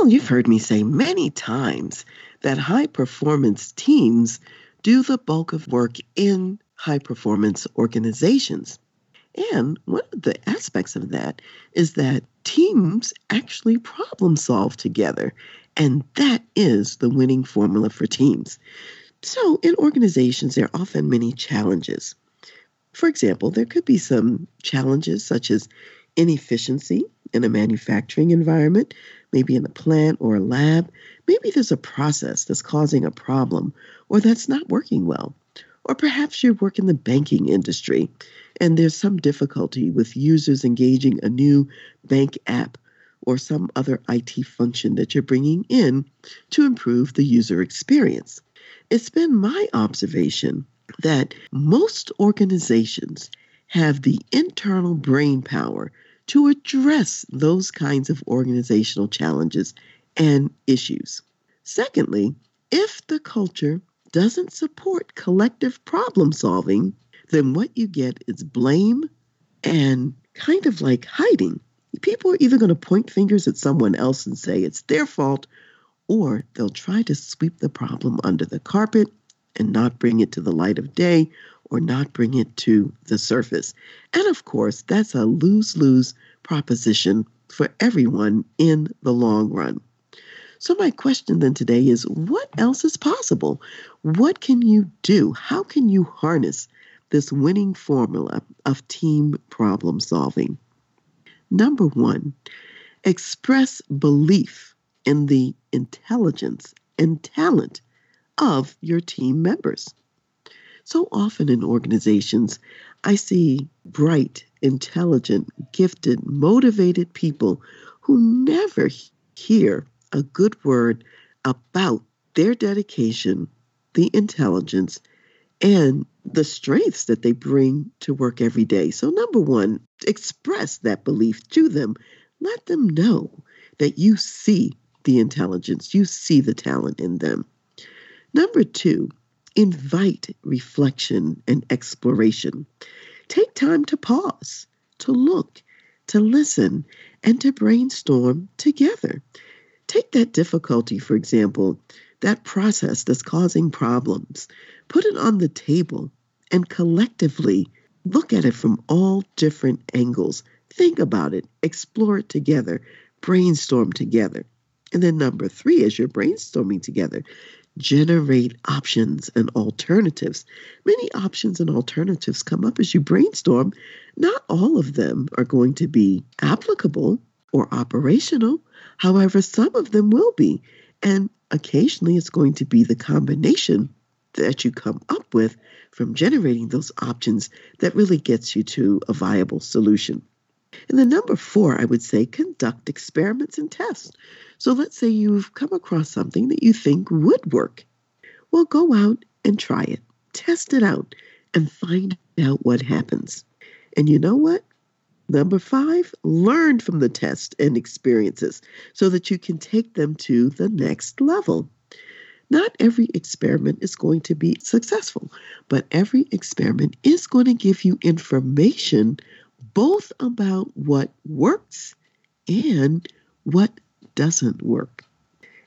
Well, you've heard me say many times that high performance teams do the bulk of work in high performance organizations. And one of the aspects of that is that teams actually problem solve together. And that is the winning formula for teams. So, in organizations, there are often many challenges. For example, there could be some challenges such as inefficiency in a manufacturing environment, maybe in a plant or a lab. Maybe there's a process that's causing a problem or that's not working well. Or perhaps you work in the banking industry and there's some difficulty with users engaging a new bank app or some other IT function that you're bringing in to improve the user experience. It's been my observation that most organizations have the internal brain power to address those kinds of organizational challenges and issues. Secondly, if the culture doesn't support collective problem solving, then what you get is blame and kind of like hiding. People are either going to point fingers at someone else and say it's their fault, or they'll try to sweep the problem under the carpet and not bring it to the light of day or not bring it to the surface. And of course, that's a lose lose proposition for everyone in the long run. So, my question then today is what else is possible? What can you do? How can you harness this winning formula of team problem solving? Number one, express belief in the intelligence and talent of your team members. So often in organizations, I see bright, intelligent, gifted, motivated people who never hear a good word about their dedication, the intelligence, and the strengths that they bring to work every day. So, number one, express that belief to them. Let them know that you see the intelligence, you see the talent in them. Number two, invite reflection and exploration. Take time to pause, to look, to listen, and to brainstorm together. Take that difficulty, for example, that process that's causing problems, put it on the table, and collectively look at it from all different angles. Think about it, explore it together, brainstorm together. And then, number three, as you're brainstorming together, generate options and alternatives. Many options and alternatives come up as you brainstorm. Not all of them are going to be applicable or operational. However, some of them will be. And occasionally it's going to be the combination that you come up with from generating those options that really gets you to a viable solution. And the number four, I would say, conduct experiments and tests. So let's say you've come across something that you think would work. Well, go out and try it, test it out, and find out what happens. And you know what? Number five, learn from the test and experiences so that you can take them to the next level. Not every experiment is going to be successful, but every experiment is going to give you information both about what works and what doesn't work.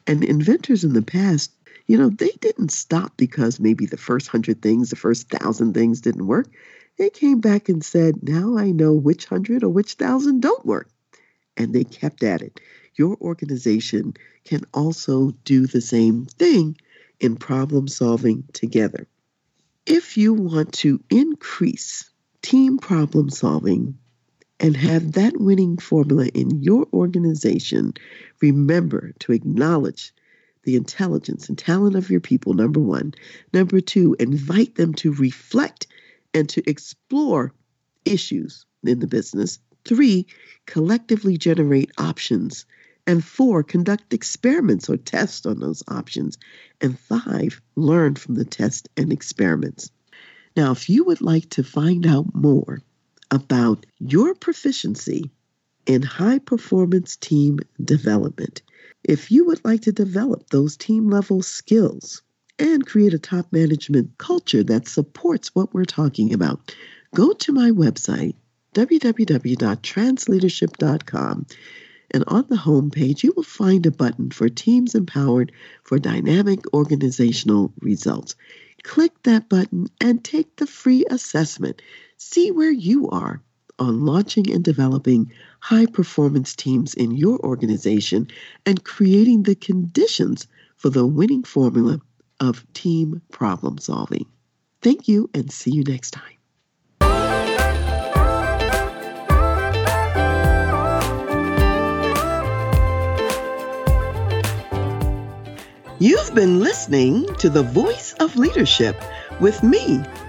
And inventors in the past, you know, they didn't stop because maybe the first hundred things, the first thousand things didn't work. They came back and said, now I know which hundred or which thousand don't work. And they kept at it. Your organization can also do the same thing in problem solving together. If you want to increase team problem solving and have that winning formula in your organization, remember to acknowledge the intelligence and talent of your people, number one. Number two, invite them to reflect and to explore issues in the business Three, collectively generate options. And four, conduct experiments or tests on those options. And five, learn from the tests and experiments. Now, if you would like to find out more about your proficiency in high performance team development, if you would like to develop those team level skills and create a top management culture that supports what we're talking about, go to my website, www.transleadership.com. And on the home page, you will find a button for Teams Empowered for Dynamic Organizational Results. Click that button and take the free assessment. See where you are on launching and developing high performance teams in your organization and creating the conditions for the winning formula of team problem solving. Thank you and see you next time. You've been listening to The Voice of Leadership with me,